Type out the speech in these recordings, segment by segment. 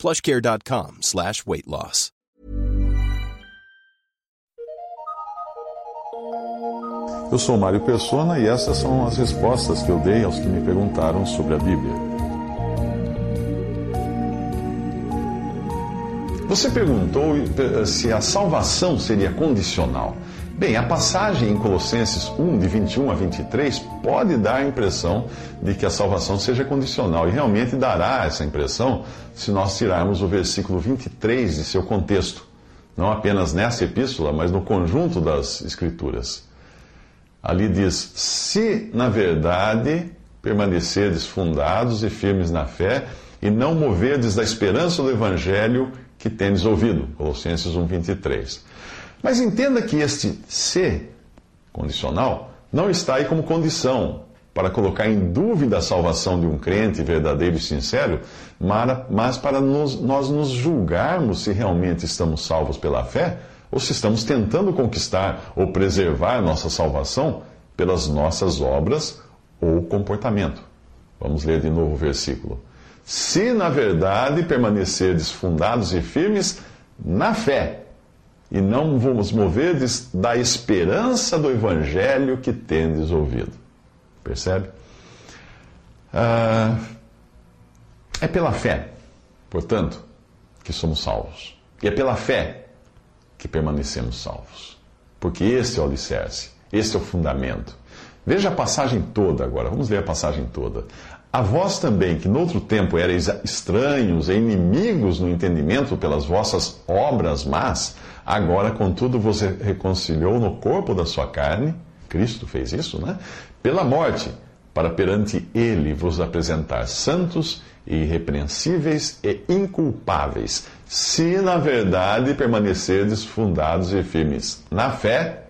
plushcare.com slash weight loss. Eu sou Mário Persona e essas são as respostas que eu dei aos que me perguntaram sobre a Bíblia. Você perguntou eh, se a salvação seria condicional. Bem, a passagem em Colossenses 1, de 21 a 23, pode dar a impressão de que a salvação seja condicional, e realmente dará essa impressão se nós tirarmos o versículo 23 de seu contexto, não apenas nessa epístola, mas no conjunto das Escrituras. Ali diz: Se na verdade permanecerdes fundados e firmes na fé, e não moverdes da esperança do evangelho que tendes ouvido. Colossenses 1, 23. Mas entenda que este se condicional não está aí como condição para colocar em dúvida a salvação de um crente verdadeiro e sincero, mas para nos, nós nos julgarmos se realmente estamos salvos pela fé ou se estamos tentando conquistar ou preservar nossa salvação pelas nossas obras ou comportamento. Vamos ler de novo o versículo. Se na verdade permanecerdes fundados e firmes na fé, e não vos moverdes da esperança do evangelho que tendes ouvido. Percebe? Ah, é pela fé, portanto, que somos salvos. E é pela fé que permanecemos salvos. Porque este é o alicerce, este é o fundamento. Veja a passagem toda agora, vamos ler a passagem toda. A vós também, que noutro tempo erais estranhos e inimigos no entendimento pelas vossas obras más, Agora, contudo, você reconciliou no corpo da sua carne, Cristo fez isso, né? Pela morte, para perante Ele vos apresentar santos e irrepreensíveis e inculpáveis, se na verdade permanecerdes fundados e firmes na fé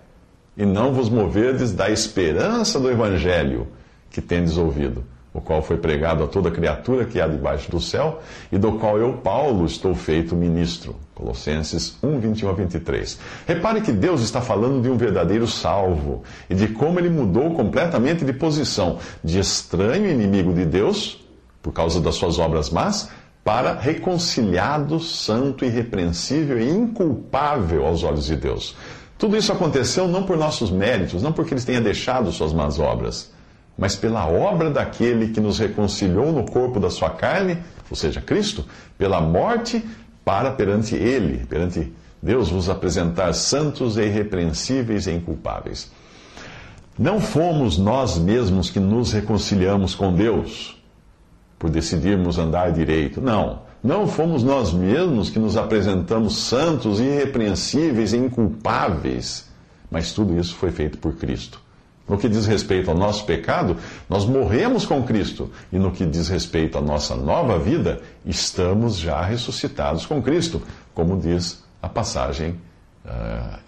e não vos moverdes da esperança do Evangelho que tendes ouvido o qual foi pregado a toda criatura que há debaixo do céu, e do qual eu, Paulo, estou feito ministro. Colossenses 1, 21 a 23. Repare que Deus está falando de um verdadeiro salvo e de como ele mudou completamente de posição, de estranho inimigo de Deus, por causa das suas obras más, para reconciliado, santo, irrepreensível e inculpável aos olhos de Deus. Tudo isso aconteceu não por nossos méritos, não porque eles tenham deixado suas más obras mas pela obra daquele que nos reconciliou no corpo da sua carne, ou seja, Cristo, pela morte, para perante Ele, perante Deus, vos apresentar santos e irrepreensíveis e inculpáveis. Não fomos nós mesmos que nos reconciliamos com Deus por decidirmos andar direito. Não. Não fomos nós mesmos que nos apresentamos santos, irrepreensíveis e inculpáveis. Mas tudo isso foi feito por Cristo. No que diz respeito ao nosso pecado, nós morremos com Cristo. E no que diz respeito à nossa nova vida, estamos já ressuscitados com Cristo, como diz a passagem uh,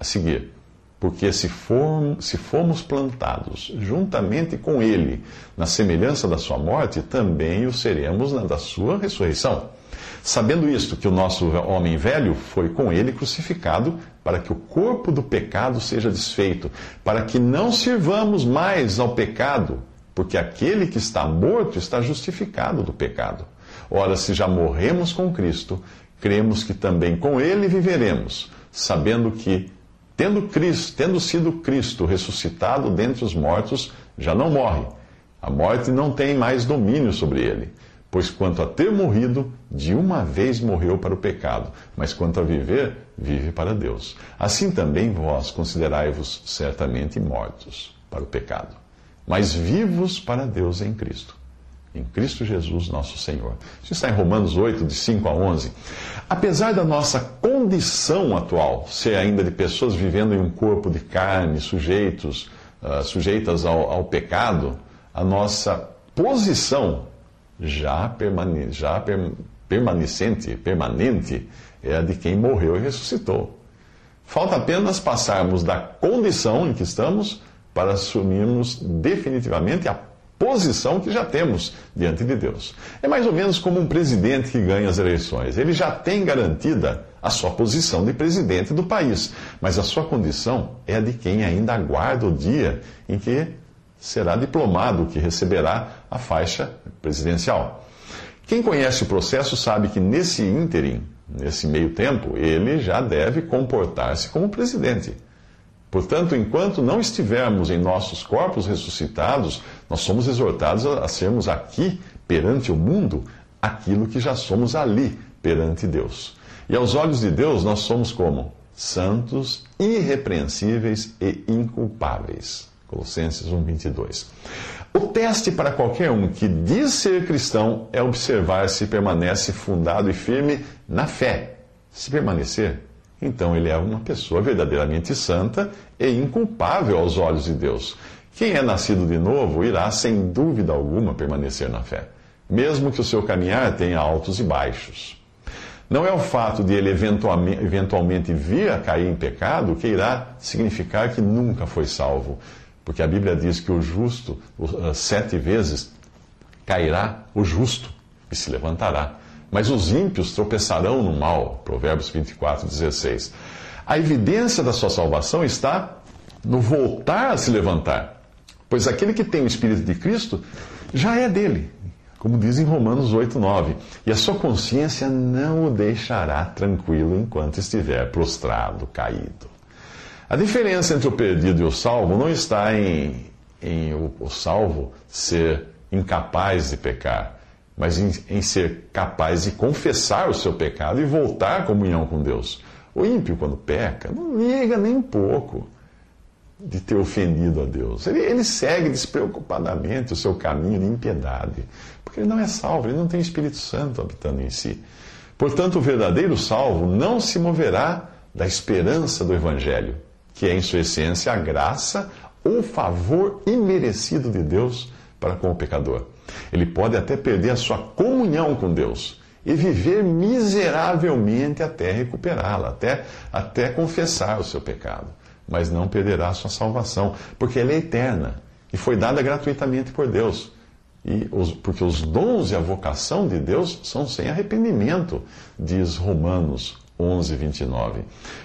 a seguir. Porque se, for, se fomos plantados juntamente com Ele na semelhança da Sua morte, também o seremos na da Sua ressurreição. Sabendo isto, que o nosso homem velho foi com ele crucificado, para que o corpo do pecado seja desfeito, para que não sirvamos mais ao pecado, porque aquele que está morto está justificado do pecado. Ora, se já morremos com Cristo, cremos que também com ele viveremos, sabendo que, tendo, Cristo, tendo sido Cristo ressuscitado dentre os mortos, já não morre. A morte não tem mais domínio sobre ele. Pois quanto a ter morrido, de uma vez morreu para o pecado, mas quanto a viver, vive para Deus. Assim também vós considerai-vos certamente mortos para o pecado, mas vivos para Deus em Cristo. Em Cristo Jesus, nosso Senhor. Isso está em Romanos 8, de 5 a 11. Apesar da nossa condição atual ser ainda de pessoas vivendo em um corpo de carne, sujeitos, uh, sujeitas ao, ao pecado, a nossa posição já, permane já per permanecente, permanente é a de quem morreu e ressuscitou. Falta apenas passarmos da condição em que estamos para assumirmos definitivamente a posição que já temos diante de Deus. É mais ou menos como um presidente que ganha as eleições. Ele já tem garantida a sua posição de presidente do país, mas a sua condição é a de quem ainda aguarda o dia em que será diplomado, que receberá a faixa presidencial. Quem conhece o processo sabe que nesse ínterim, nesse meio tempo, ele já deve comportar-se como presidente. Portanto, enquanto não estivermos em nossos corpos ressuscitados, nós somos exortados a sermos aqui, perante o mundo, aquilo que já somos ali, perante Deus. E aos olhos de Deus, nós somos como? Santos, irrepreensíveis e inculpáveis. Colossenses 1, 22. O teste para qualquer um que diz ser cristão é observar se permanece fundado e firme na fé. Se permanecer, então ele é uma pessoa verdadeiramente santa e inculpável aos olhos de Deus. Quem é nascido de novo irá, sem dúvida alguma, permanecer na fé, mesmo que o seu caminhar tenha altos e baixos. Não é o fato de ele eventualmente vir a cair em pecado que irá significar que nunca foi salvo, porque a Bíblia diz que o justo, sete vezes, cairá o justo e se levantará mas os ímpios tropeçarão no mal. Provérbios 24, 16. A evidência da sua salvação está no voltar a se levantar, pois aquele que tem o Espírito de Cristo já é dele, como diz em Romanos 8, 9. E a sua consciência não o deixará tranquilo enquanto estiver prostrado, caído. A diferença entre o perdido e o salvo não está em, em o, o salvo ser incapaz de pecar mas em, em, ser capaz de confessar o seu pecado e voltar à comunhão com Deus. O ímpio, quando peca, não liga nem um pouco de ter ofendido a Deus. Ele, ele segue despreocupadamente o seu caminho de impiedade, porque ele não é salvo, ele não tem Espírito Santo habitando em si. Portanto, o verdadeiro salvo não se moverá da esperança do Evangelho, que é, em sua essência, a graça ou favor imerecido de Deus para com o pecador. Ele pode até perder a sua comunhão com Deus e viver miseravelmente até recuperá-la, até, até confessar o seu pecado. Mas não perderá a sua salvação, porque ela é eterna e foi dada gratuitamente por Deus. E os, porque os dons e a vocação de Deus são sem arrependimento, diz Romanos 11, 29.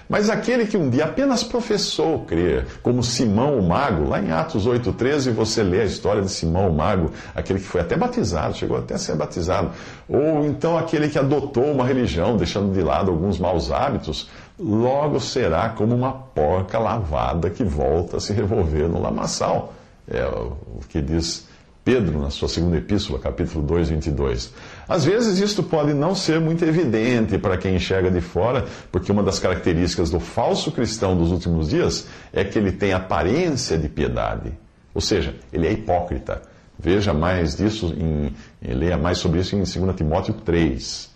Mas aquele que um dia apenas professou crer, como Simão o Mago, lá em Atos 8, 13, você lê a história de Simão o Mago, aquele que foi até batizado, chegou até a ser batizado, ou então aquele que adotou uma religião, deixando de lado alguns maus hábitos, logo será como uma porca lavada que volta a se revolver no lamaçal. É o que diz Pedro, na sua segunda epístola, capítulo 2, 22. Às vezes isto pode não ser muito evidente para quem enxerga de fora, porque uma das características do falso cristão dos últimos dias é que ele tem aparência de piedade. Ou seja, ele é hipócrita. Veja mais disso, em, leia mais sobre isso em 2 Timóteo 3.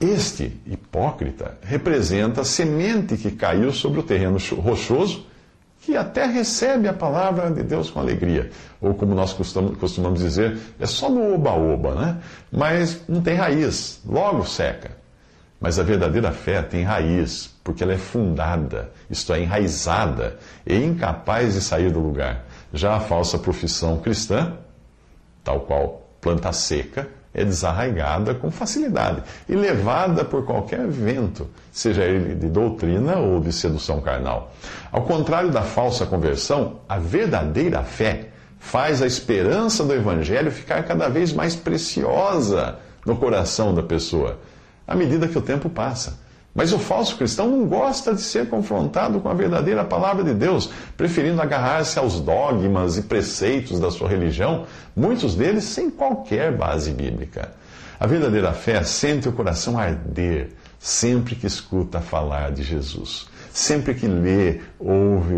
Este hipócrita representa a semente que caiu sobre o terreno rochoso que até recebe a palavra de Deus com alegria. Ou como nós costumamos dizer, é só no oba-oba, né? Mas não tem raiz, logo seca. Mas a verdadeira fé tem raiz, porque ela é fundada, isto é, enraizada e incapaz de sair do lugar. Já a falsa profissão cristã, tal qual planta seca, é desarraigada com facilidade e levada por qualquer vento, seja ele de doutrina ou de sedução carnal. Ao contrário da falsa conversão, a verdadeira fé faz a esperança do Evangelho ficar cada vez mais preciosa no coração da pessoa, à medida que o tempo passa. Mas o falso cristão não gosta de ser confrontado com a verdadeira palavra de Deus, preferindo agarrar-se aos dogmas e preceitos da sua religião, muitos deles sem qualquer base bíblica. A verdadeira fé sente o coração arder sempre que escuta falar de Jesus, sempre que lê, ouve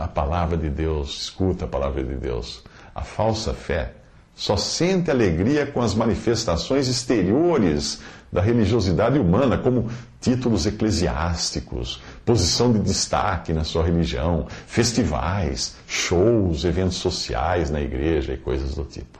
a palavra de Deus, escuta a palavra de Deus. A falsa fé só sente alegria com as manifestações exteriores da religiosidade humana, como títulos eclesiásticos, posição de destaque na sua religião, festivais, shows, eventos sociais na igreja e coisas do tipo.